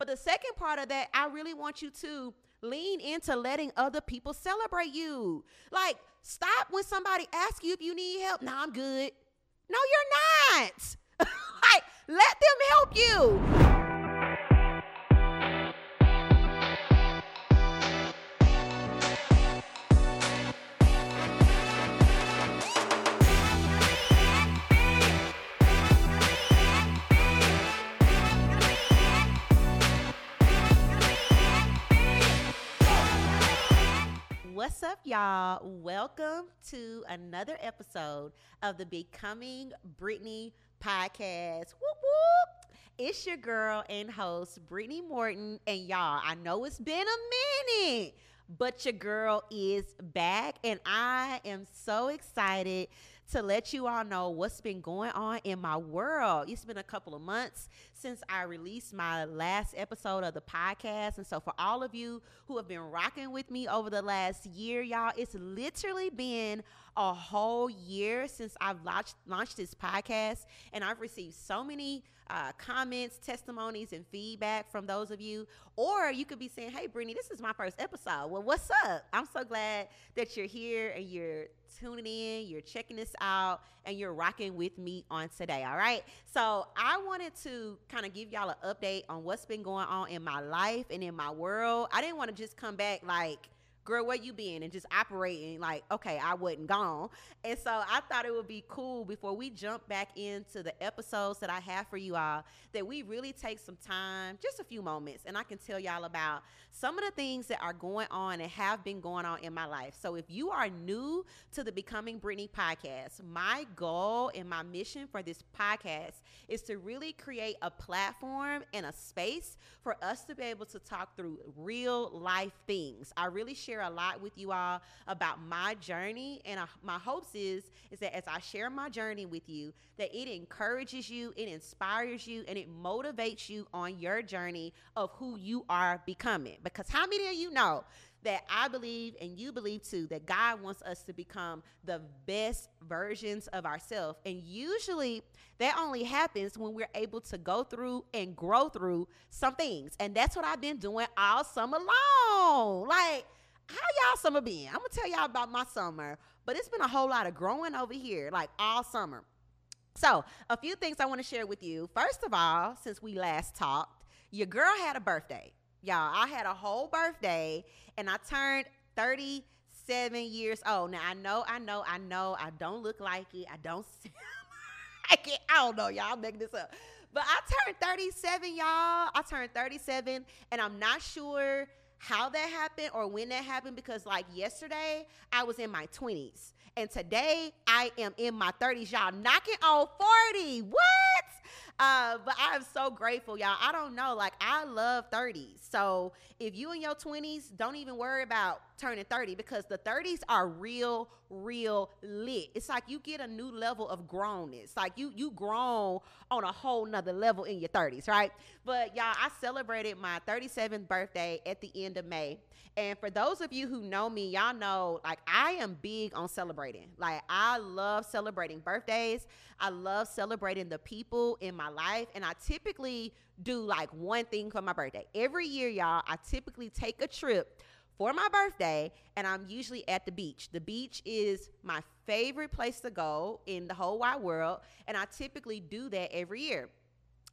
But the second part of that, I really want you to lean into letting other people celebrate you. Like, stop when somebody asks you if you need help. No, I'm good. No, you're not. like, let them help you. What's up, y'all? Welcome to another episode of the Becoming Brittany podcast. Whoop whoop. It's your girl and host, Brittany Morton. And y'all, I know it's been a minute, but your girl is back. And I am so excited to let you all know what's been going on in my world. It's been a couple of months since I released my last episode of the podcast. And so, for all of you who have been rocking with me over the last year, y'all, it's literally been a whole year since I've launched, launched this podcast. And I've received so many uh, comments, testimonies, and feedback from those of you. Or you could be saying, Hey, Brittany, this is my first episode. Well, what's up? I'm so glad that you're here and you're tuning in, you're checking this out, and you're rocking with me on today. All right. So I wanted to kind of give y'all an update on what's been going on in my life and in my world. I didn't want to just come back like, girl, where you been? And just operating like, okay, I wasn't gone. And so I thought it would be cool before we jump back into the episodes that I have for you all that we really take some time, just a few moments, and I can tell y'all about some of the things that are going on and have been going on in my life. So if you are new to the Becoming Brittany podcast, my goal and my mission for this podcast is to really create a platform and a space for us to be able to talk through real life things. I really share a lot with you all about my journey, and uh, my hopes is is that as I share my journey with you, that it encourages you, it inspires you, and it motivates you on your journey of who you are becoming. Because how many of you know that I believe and you believe too that God wants us to become the best versions of ourselves. And usually that only happens when we're able to go through and grow through some things. And that's what I've been doing all summer long. Like, how y'all summer been? I'm gonna tell y'all about my summer, but it's been a whole lot of growing over here, like all summer. So, a few things I want to share with you. First of all, since we last talked, your girl had a birthday. Y'all, I had a whole birthday and I turned 37 years old. Now, I know, I know, I know, I don't look like it. I don't like it. I don't know, y'all. I'm making this up. But I turned 37, y'all. I turned 37, and I'm not sure how that happened or when that happened because, like, yesterday, I was in my 20s. And today, I am in my 30s, y'all, knocking on 40. What? Uh, but I am so grateful, y'all. I don't know. Like, I love 30s. So if you in your 20s, don't even worry about turning 30 because the 30s are real, real lit. It's like you get a new level of grownness. Like you you grown on a whole nother level in your 30s, right? But y'all, I celebrated my 37th birthday at the end of May. And for those of you who know me, y'all know like I am big on celebrating. Like I love celebrating birthdays. I love celebrating the people in my life. And I typically do like one thing for my birthday. Every year, y'all, I typically take a trip for my birthday and I'm usually at the beach. The beach is my favorite place to go in the whole wide world. And I typically do that every year.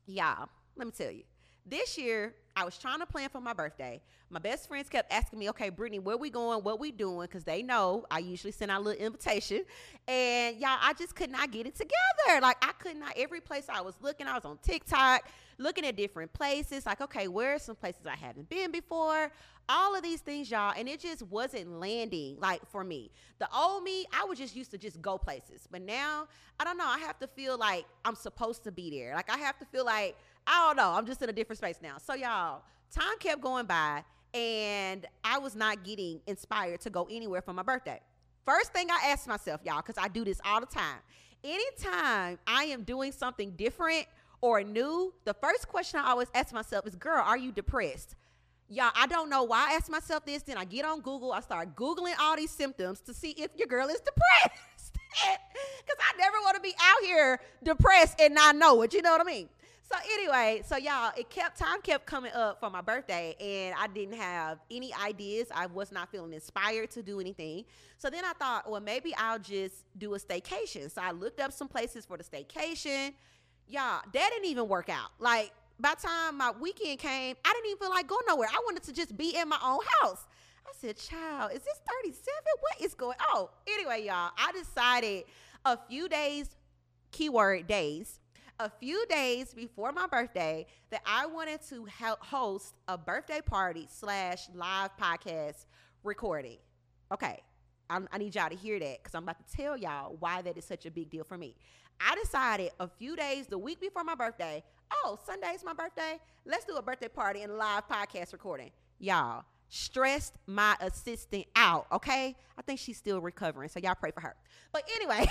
Y'all, let me tell you. This year, I was trying to plan for my birthday. My best friends kept asking me, okay, Brittany, where we going? What we doing? Because they know I usually send out a little invitation. And y'all, I just could not get it together. Like I could not, every place I was looking, I was on TikTok, looking at different places. Like, okay, where are some places I haven't been before? All of these things, y'all. And it just wasn't landing like for me. The old me, I was just used to just go places. But now, I don't know. I have to feel like I'm supposed to be there. Like I have to feel like I don't know. I'm just in a different space now. So y'all, time kept going by and I was not getting inspired to go anywhere for my birthday. First thing I asked myself, y'all, because I do this all the time. Anytime I am doing something different or new, the first question I always ask myself is, girl, are you depressed? Y'all, I don't know why I ask myself this. Then I get on Google, I start Googling all these symptoms to see if your girl is depressed. Because I never want to be out here depressed and not know it. You know what I mean? So anyway, so y'all, it kept time kept coming up for my birthday, and I didn't have any ideas. I was not feeling inspired to do anything. So then I thought, well, maybe I'll just do a staycation. So I looked up some places for the staycation. Y'all, that didn't even work out. Like by time my weekend came, I didn't even feel like going nowhere. I wanted to just be in my own house. I said, child, is this 37? What is going? Oh, anyway, y'all, I decided a few days, keyword days, a few days before my birthday that I wanted to help host a birthday party slash live podcast recording. Okay, I'm, i need y'all to hear that because I'm about to tell y'all why that is such a big deal for me. I decided a few days, the week before my birthday, oh, Sunday's my birthday. Let's do a birthday party and live podcast recording. Y'all, stressed my assistant out, okay? I think she's still recovering, so y'all pray for her. But anyway,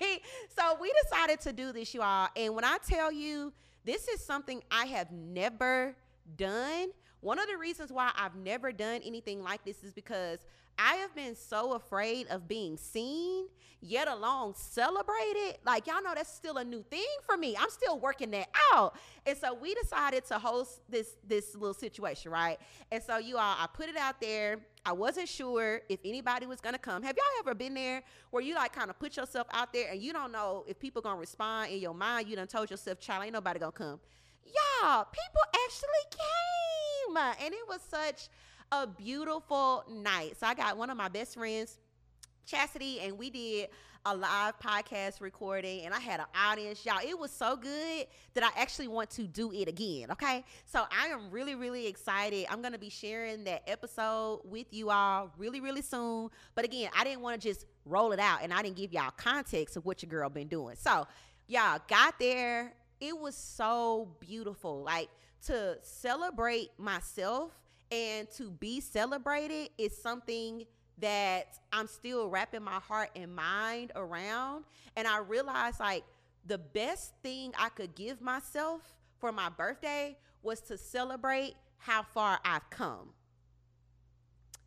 so we decided to do this, y'all. And when I tell you, this is something I have never done. One of the reasons why I've never done anything like this is because I have been so afraid of being seen, yet alone celebrated. Like, y'all know that's still a new thing for me. I'm still working that out. And so we decided to host this this little situation, right? And so you all, I put it out there. I wasn't sure if anybody was gonna come. Have y'all ever been there where you like kind of put yourself out there and you don't know if people gonna respond in your mind? You done told yourself, child, ain't nobody gonna come. Y'all, people actually came. And it was such a beautiful night. So I got one of my best friends, Chastity, and we did a live podcast recording and I had an audience. Y'all, it was so good that I actually want to do it again. Okay. So I am really, really excited. I'm going to be sharing that episode with you all really, really soon. But again, I didn't want to just roll it out and I didn't give y'all context of what your girl been doing. So y'all got there. It was so beautiful. Like to celebrate myself and to be celebrated is something that I'm still wrapping my heart and mind around. And I realized like the best thing I could give myself for my birthday was to celebrate how far I've come.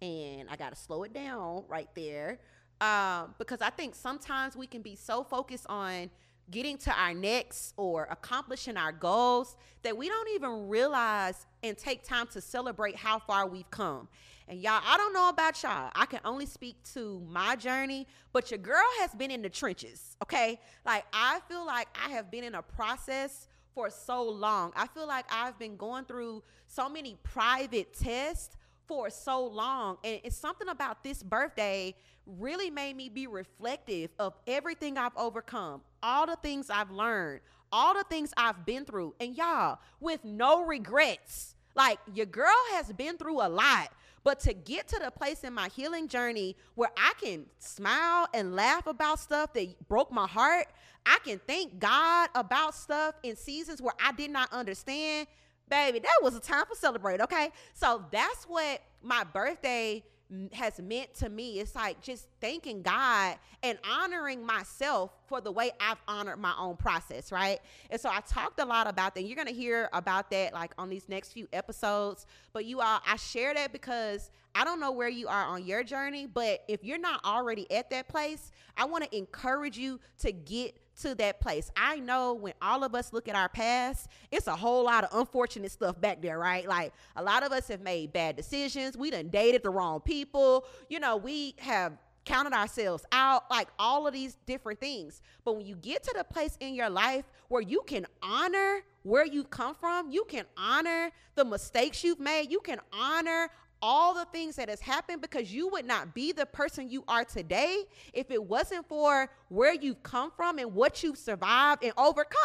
And I got to slow it down right there um, because I think sometimes we can be so focused on getting to our next or accomplishing our goals that we don't even realize and take time to celebrate how far we've come. And y'all, I don't know about y'all. I can only speak to my journey, but your girl has been in the trenches, okay? Like, I feel like I have been in a process for so long. I feel like I've been going through so many private tests for so long. And it's something about this birthday really made me be reflective of everything I've overcome, all the things I've learned, all the things I've been through. And y'all, with no regrets. Like your girl has been through a lot, but to get to the place in my healing journey where I can smile and laugh about stuff that broke my heart, I can thank God about stuff in seasons where I did not understand. Baby, that was a time for celebrate, okay? So that's what my birthday has meant to me. It's like just thanking God and honoring myself for the way I've honored my own process, right? And so I talked a lot about that. You're going to hear about that like on these next few episodes. But you all, I share that because I don't know where you are on your journey, but if you're not already at that place, I want to encourage you to get to that place. I know when all of us look at our past, it's a whole lot of unfortunate stuff back there, right? Like a lot of us have made bad decisions. We done dated the wrong people. You know, we have counted ourselves out, like all of these different things. But when you get to the place in your life where you can honor where you've come from, you can honor the mistakes you've made, you can honor all the things that has happened because you would not be the person you are today if it wasn't for where you've come from and what you've survived and overcome.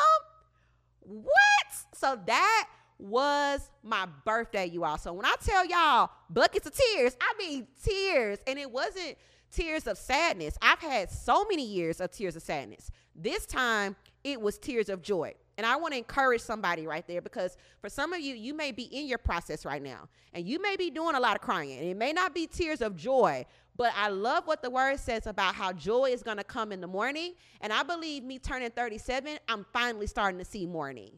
What? So that was my birthday, you all. So when I tell y'all buckets of tears, I mean tears. And it wasn't tears of sadness. I've had so many years of tears of sadness. This time it was tears of joy. And I want to encourage somebody right there because for some of you, you may be in your process right now and you may be doing a lot of crying. And it may not be tears of joy, but I love what the word says about how joy is going to come in the morning. And I believe me turning 37, I'm finally starting to see morning.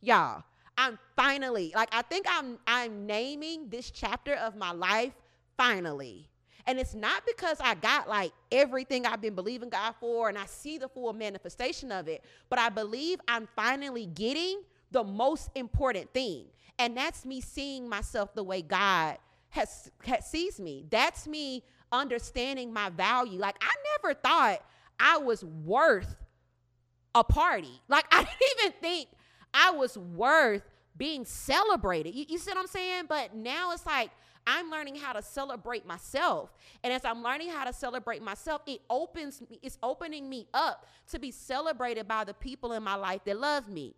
Y'all, I'm finally, like, I think I'm, I'm naming this chapter of my life finally. And it's not because I got like everything I've been believing God for and I see the full manifestation of it, but I believe I'm finally getting the most important thing. And that's me seeing myself the way God has, has sees me. That's me understanding my value. Like I never thought I was worth a party. Like I didn't even think I was worth being celebrated. You, you see what I'm saying? But now it's like I'm learning how to celebrate myself. And as I'm learning how to celebrate myself, it opens me, it's opening me up to be celebrated by the people in my life that love me.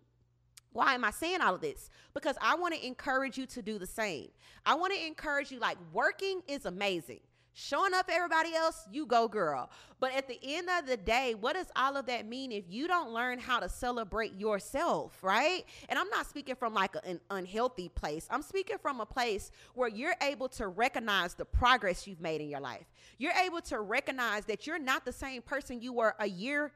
Why am I saying all of this? Because I want to encourage you to do the same. I want to encourage you like working is amazing showing up everybody else, you go, girl. But at the end of the day, what does all of that mean if you don't learn how to celebrate yourself, right? And I'm not speaking from like an unhealthy place. I'm speaking from a place where you're able to recognize the progress you've made in your life. You're able to recognize that you're not the same person you were a year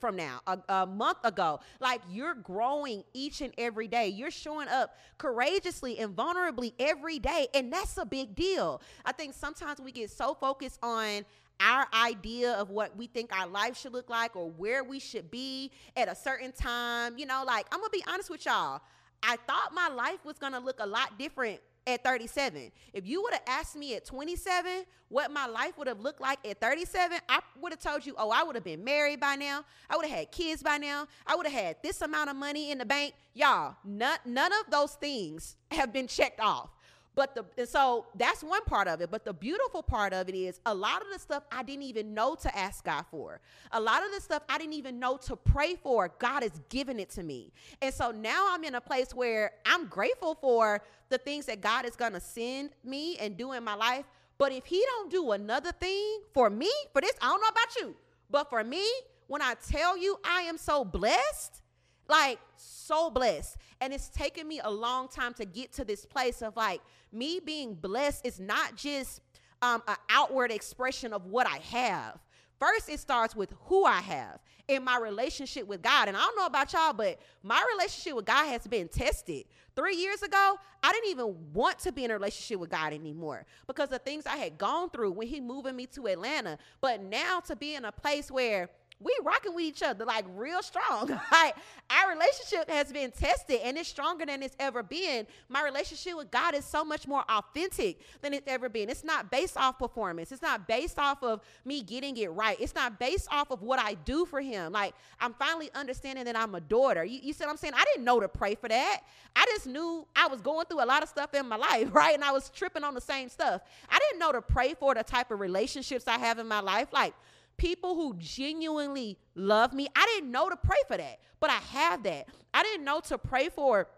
from now, a, a, month ago. Like you're growing each and every day. You're showing up courageously and vulnerably every day. And that's a big deal. I think sometimes we get so focused on our idea of what we think our life should look like or where we should be at a certain time. You know, like I'm going to be honest with y'all. I thought my life was going to look a lot different at 37. If you would have asked me at 27 what my life would have looked like at 37, I would have told you, oh, I would have been married by now. I would have had kids by now. I would have had this amount of money in the bank. Y'all, none, none of those things have been checked off. But the and so that's one part of it. But the beautiful part of it is a lot of the stuff I didn't even know to ask God for. A lot of the stuff I didn't even know to pray for. God has given it to me. And so now I'm in a place where I'm grateful for the things that God is gonna send me and do in my life. But if he don't do another thing for me, for this, I don't know about you, but for me, when I tell you I am so blessed, like so blessed. And it's taken me a long time to get to this place of like me being blessed is not just um, an outward expression of what I have. First, it starts with who I have in my relationship with God. And I don't know about y'all, but my relationship with God has been tested. Three years ago, I didn't even want to be in a relationship with God anymore because the things I had gone through when He moving me to Atlanta. But now to be in a place where we rocking with each other like real strong. like our relationship has been tested and it's stronger than it's ever been. My relationship with God is so much more authentic than it's ever been. It's not based off performance. It's not based off of me getting it right. It's not based off of what I do for him. Like I'm finally understanding that I'm a daughter. You, you see what I'm saying? I didn't know to pray for that. I just knew I was going through a lot of stuff in my life, right? And I was tripping on the same stuff. I didn't know to pray for the type of relationships I have in my life. Like people who genuinely love me. I didn't know to pray for that, but I have that. I didn't know to pray for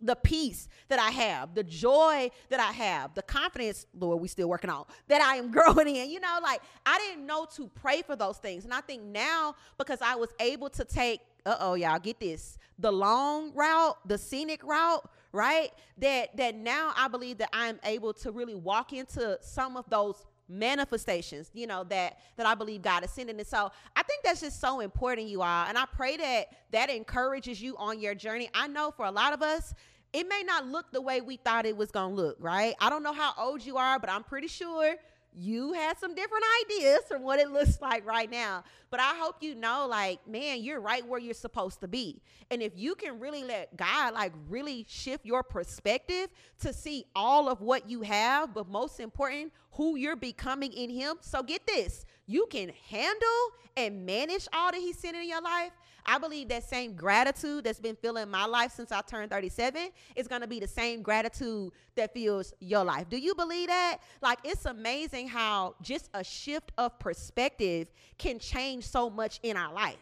the peace that I have, the joy that I have, the confidence, Lord, we still working on that I am growing in. You know, like I didn't know to pray for those things. And I think now because I was able to take, uh oh, y'all get this, the long route, the scenic route, right? That that now I believe that I'm able to really walk into some of those manifestations you know that that i believe god is sending. And so i think that's just so important you all. And i pray that that encourages you on your journey. I know for a lot of us it may not look the way we thought it was to look right? I don't know how old you are but i'm pretty sure you had some different ideas from what it looks like right now. But I hope you know, like, man, you're right where you're supposed to be. And if you can really let God, like, really shift your perspective to see all of what you have, but most important, who you're becoming in Him. So get this you can handle and manage all that He's sending in your life. I believe that same gratitude that's been filling my life since I turned 37 is going to be the same gratitude that fills your life. Do you believe that? Like, it's amazing how just a shift of perspective can change so much in our life.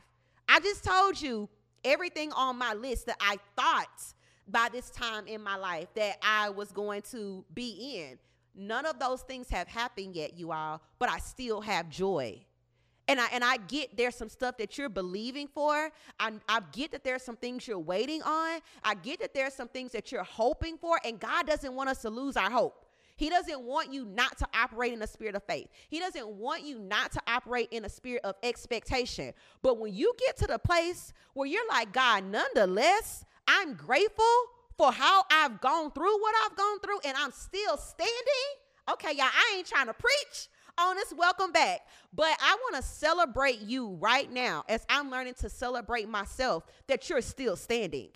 I just told you everything on my list that I thought by this time in my life that I was going to be in. None of those things have happened yet, you all, but I still have joy. And I and I get there's some stuff that you're believing for. I, I get that there's some things you're waiting on. I get that there's some things that you're hoping for. And God doesn't want us to lose our hope. He doesn't want you not to operate in a spirit of faith. He doesn't want you not to operate in a spirit of expectation. But when you get to the place where you're like, God, nonetheless, I'm grateful for how I've gone through what I've gone through and I'm still standing. Okay, y'all, I ain't trying to preach, on this welcome back. But I want to celebrate you right now as I'm learning to celebrate myself that you're still standing.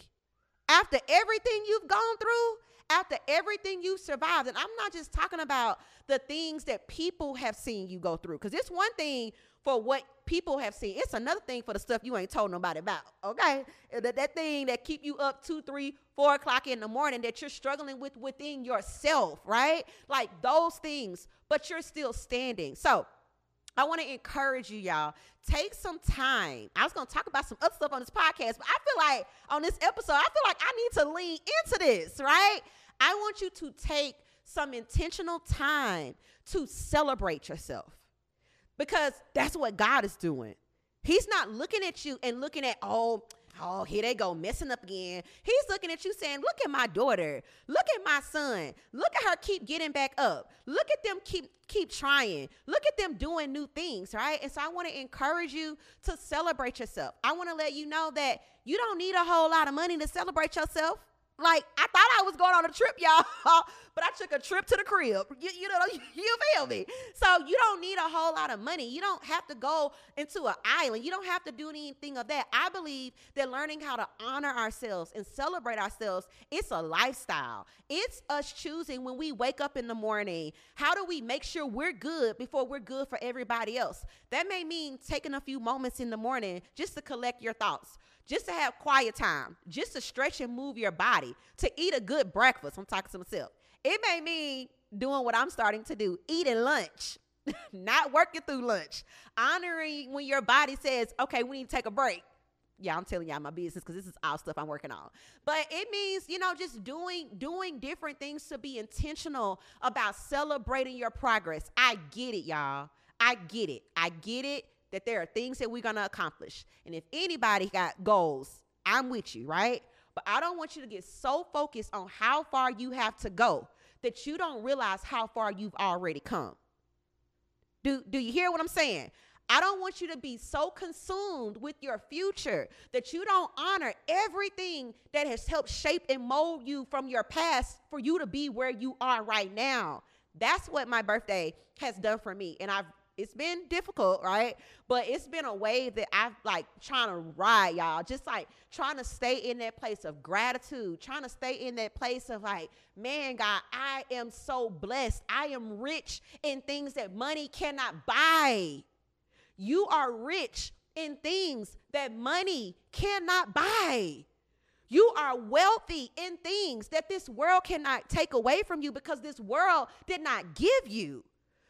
After everything you've gone through, after everything you've survived, and I'm not just talking about the things that people have seen you go through, because it's one thing for what people have seen. It's another thing for the stuff you ain't told nobody about. Okay, that, that thing that keep you up two, three, four o'clock in the morning that you're struggling with within yourself, right? Like those things, but you're still standing. So. I want to encourage you, y'all. Take some time. I was going to talk about some other stuff on this podcast, but I feel like on this episode, I feel like I need to lean into this, right? I want you to take some intentional time to celebrate yourself because that's what God is doing. He's not looking at you and looking at, oh, oh, here they go, messing up again. He's looking at you saying, look at my daughter. Look at my son. Look at her keep getting back up. Look at them keep keep trying. Look at them doing new things, right? And so I want to encourage you to celebrate yourself. I want to let you know that you don't need a whole lot of money to celebrate yourself. Like I thought I was going on a trip, y'all, but I took a trip to the crib. You, you know, you feel me? So you don't need a whole lot of money. You don't have to go into an island. You don't have to do anything of that. I believe that learning how to honor ourselves and celebrate ourselves, it's a lifestyle. It's us choosing when we wake up in the morning. How do we make sure we're good before we're good for everybody else? That may mean taking a few moments in the morning just to collect your thoughts just to have quiet time, just to stretch and move your body, to eat a good breakfast. I'm talking to myself. It may mean doing what I'm starting to do, eating lunch, not working through lunch, honoring when your body says, okay, we need to take a break. Yeah, I'm telling y'all my business because this is all stuff I'm working on. But it means, you know, just doing doing different things to be intentional about celebrating your progress. I get it, y'all. I get it. I get it that there are things that we're going to accomplish. And if anybody got goals, I'm with you, right? But I don't want you to get so focused on how far you have to go that you don't realize how far you've already come. Do, do you hear what I'm saying? I don't want you to be so consumed with your future that you don't honor everything that has helped shape and mold you from your past for you to be where you are right now. That's what my birthday has done for me. And I've it's been difficult, right? But it's been a wave that I've like trying to ride, y'all. Just like trying to stay in that place of gratitude, trying to stay in that place of like, man, God, I am so blessed. I am rich in things that money cannot buy. You are rich in things that money cannot buy. You are wealthy in things that this world cannot take away from you because this world did not give you.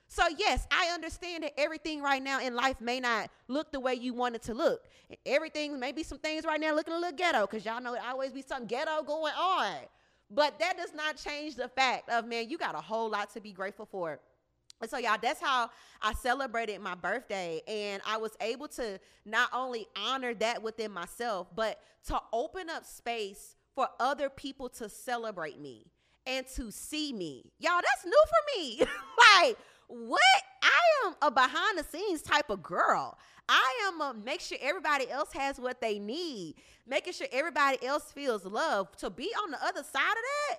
So, yes, I understand that everything right now in life may not look the way you want it to look. Everything, maybe some things right now looking a little ghetto because y'all know it always be some ghetto going on. But that does not change the fact of, man, you got a whole lot to be grateful for. And so, y'all, that's how I celebrated my birthday. And I was able to not only honor that within myself, but to open up space for other people to celebrate me and to see me. Y'all, that's new for me. like, what? I am a behind the scenes type of girl. I am a make sure everybody else has what they need, making sure everybody else feels love. To be on the other side of that,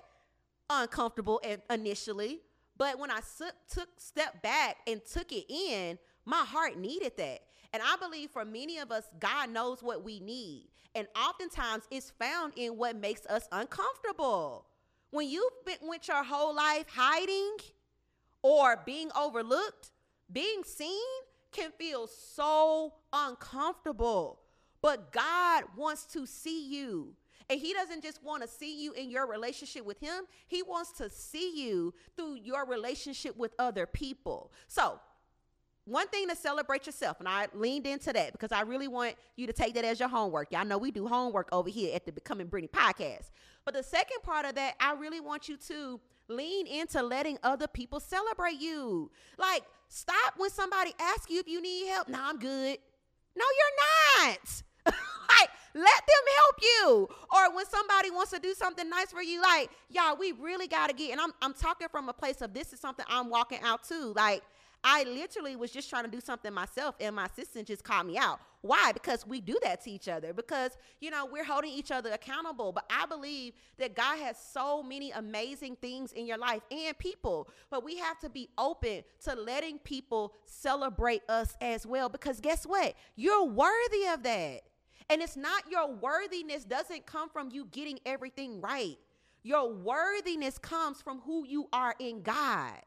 uncomfortable initially, but when I took step back and took it in, my heart needed that. And I believe for many of us, God knows what we need. And oftentimes it's found in what makes us uncomfortable. When you've been went your whole life hiding, or being overlooked, being seen can feel so uncomfortable. But God wants to see you. And He doesn't just want to see you in your relationship with Him, He wants to see you through your relationship with other people. So, one thing to celebrate yourself, and I leaned into that because I really want you to take that as your homework. Y'all know we do homework over here at the Becoming Brittany podcast. But the second part of that, I really want you to lean into letting other people celebrate you. Like, stop when somebody asks you if you need help. No, I'm good. No, you're not. like, let them help you. Or when somebody wants to do something nice for you, like, y'all, we really gotta get, and I'm I'm talking from a place of this is something I'm walking out too. Like, I literally was just trying to do something myself, and my assistant just called me out. Why? Because we do that to each other, because, you know, we're holding each other accountable. But I believe that God has so many amazing things in your life and people, but we have to be open to letting people celebrate us as well, because guess what? You're worthy of that. And it's not your worthiness doesn't come from you getting everything right. Your worthiness comes from who you are in God,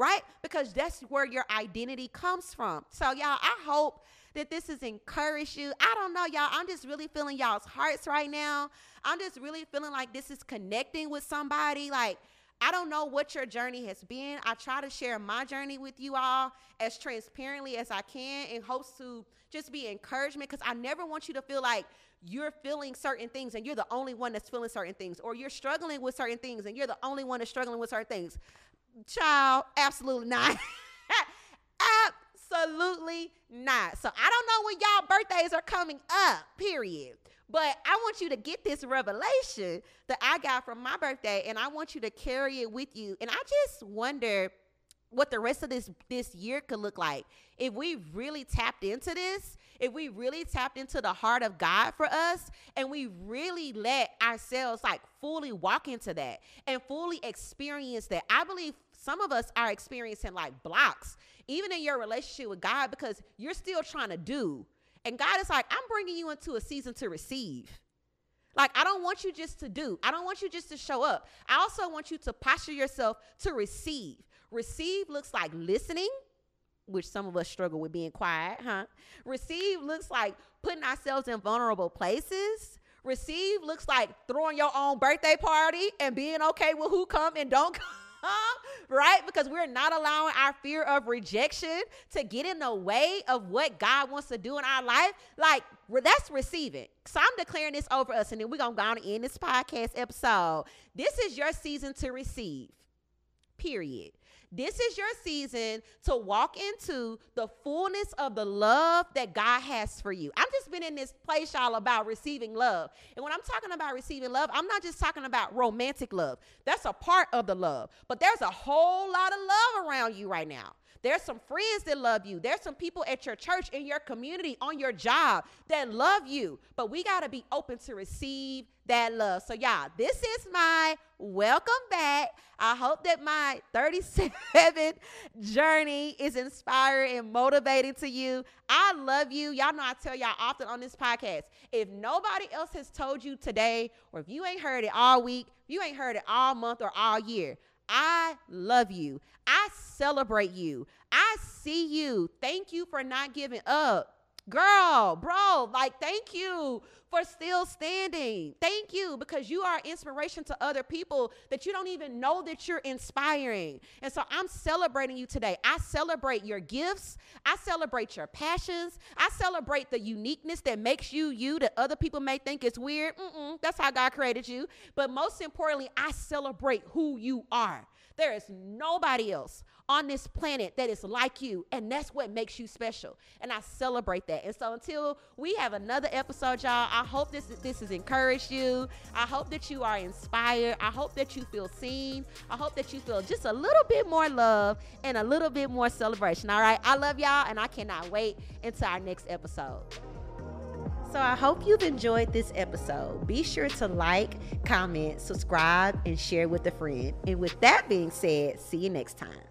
right? Because that's where your identity comes from. So, y'all, I hope that this has encouraged you. I don't know, y'all. I'm just really feeling y'all's hearts right now. I'm just really feeling like this is connecting with somebody. Like, I don't know what your journey has been. I try to share my journey with you all as transparently as I can in hopes to just be encouragement because I never want you to feel like you're feeling certain things and you're the only one that's feeling certain things or you're struggling with certain things and you're the only one that's struggling with certain things. Child, absolutely not. absolutely not. So I don't know when y'all birthdays are coming up, period. But I want you to get this revelation that I got from my birthday and I want you to carry it with you. And I just wonder what the rest of this this year could look like if we really tapped into this if we really tapped into the heart of god for us and we really let ourselves like fully walk into that and fully experience that i believe some of us are experiencing like blocks even in your relationship with god because you're still trying to do and God is like, I'm bringing you into a season to receive. Like, I don't want you just to do, I don't want you just to show up. I also want you to posture yourself to receive. Receive looks like listening, which some of us struggle with being quiet, huh? Receive looks like putting ourselves in vulnerable places. Receive looks like throwing your own birthday party and being okay with who come and don't come. right? Because we're not allowing our fear of rejection to get in the way of what God wants to do in our life. Like, that's receiving. So I'm declaring this over us, and then we're going to go on end this podcast episode. This is your season to receive, period. This is your season to walk into the fullness of the love that God has for you. I've just been in this place, y'all, about receiving love. And when I'm talking about receiving love, I'm not just talking about romantic love. That's a part of the love. But there's a whole lot of love around you right now. There's some friends that love you. There's some people at your church, in your community, on your job that love you. But we got to be open to receive that love. So, y'all, this is my welcome back. I hope that my 37 journey is inspiring and motivating to you. I love you. Y'all know I tell y'all often on this podcast if nobody else has told you today, or if you ain't heard it all week, you ain't heard it all month or all year, I love you. I celebrate you. I see you. Thank you for not giving up. Girl, bro, like, thank you for still standing. Thank you because you are inspiration to other people that you don't even know that you're inspiring. And so I'm celebrating you today. I celebrate your gifts. I celebrate your passions. I celebrate the uniqueness that makes you you that other people may think is weird. Mm-mm, that's how God created you. But most importantly, I celebrate who you are. There is nobody else on this planet that is like you, and that's what makes you special. And I celebrate that. And so until we have another episode, y'all, I hope this this has encouraged you. I hope that you are inspired. I hope that you feel seen. I hope that you feel just a little bit more love and a little bit more celebration. All right. I love y'all, and I cannot wait until our next episode. So I hope you've enjoyed this episode. Be sure to like, comment, subscribe, and share with a friend. And with that being said, see you next time.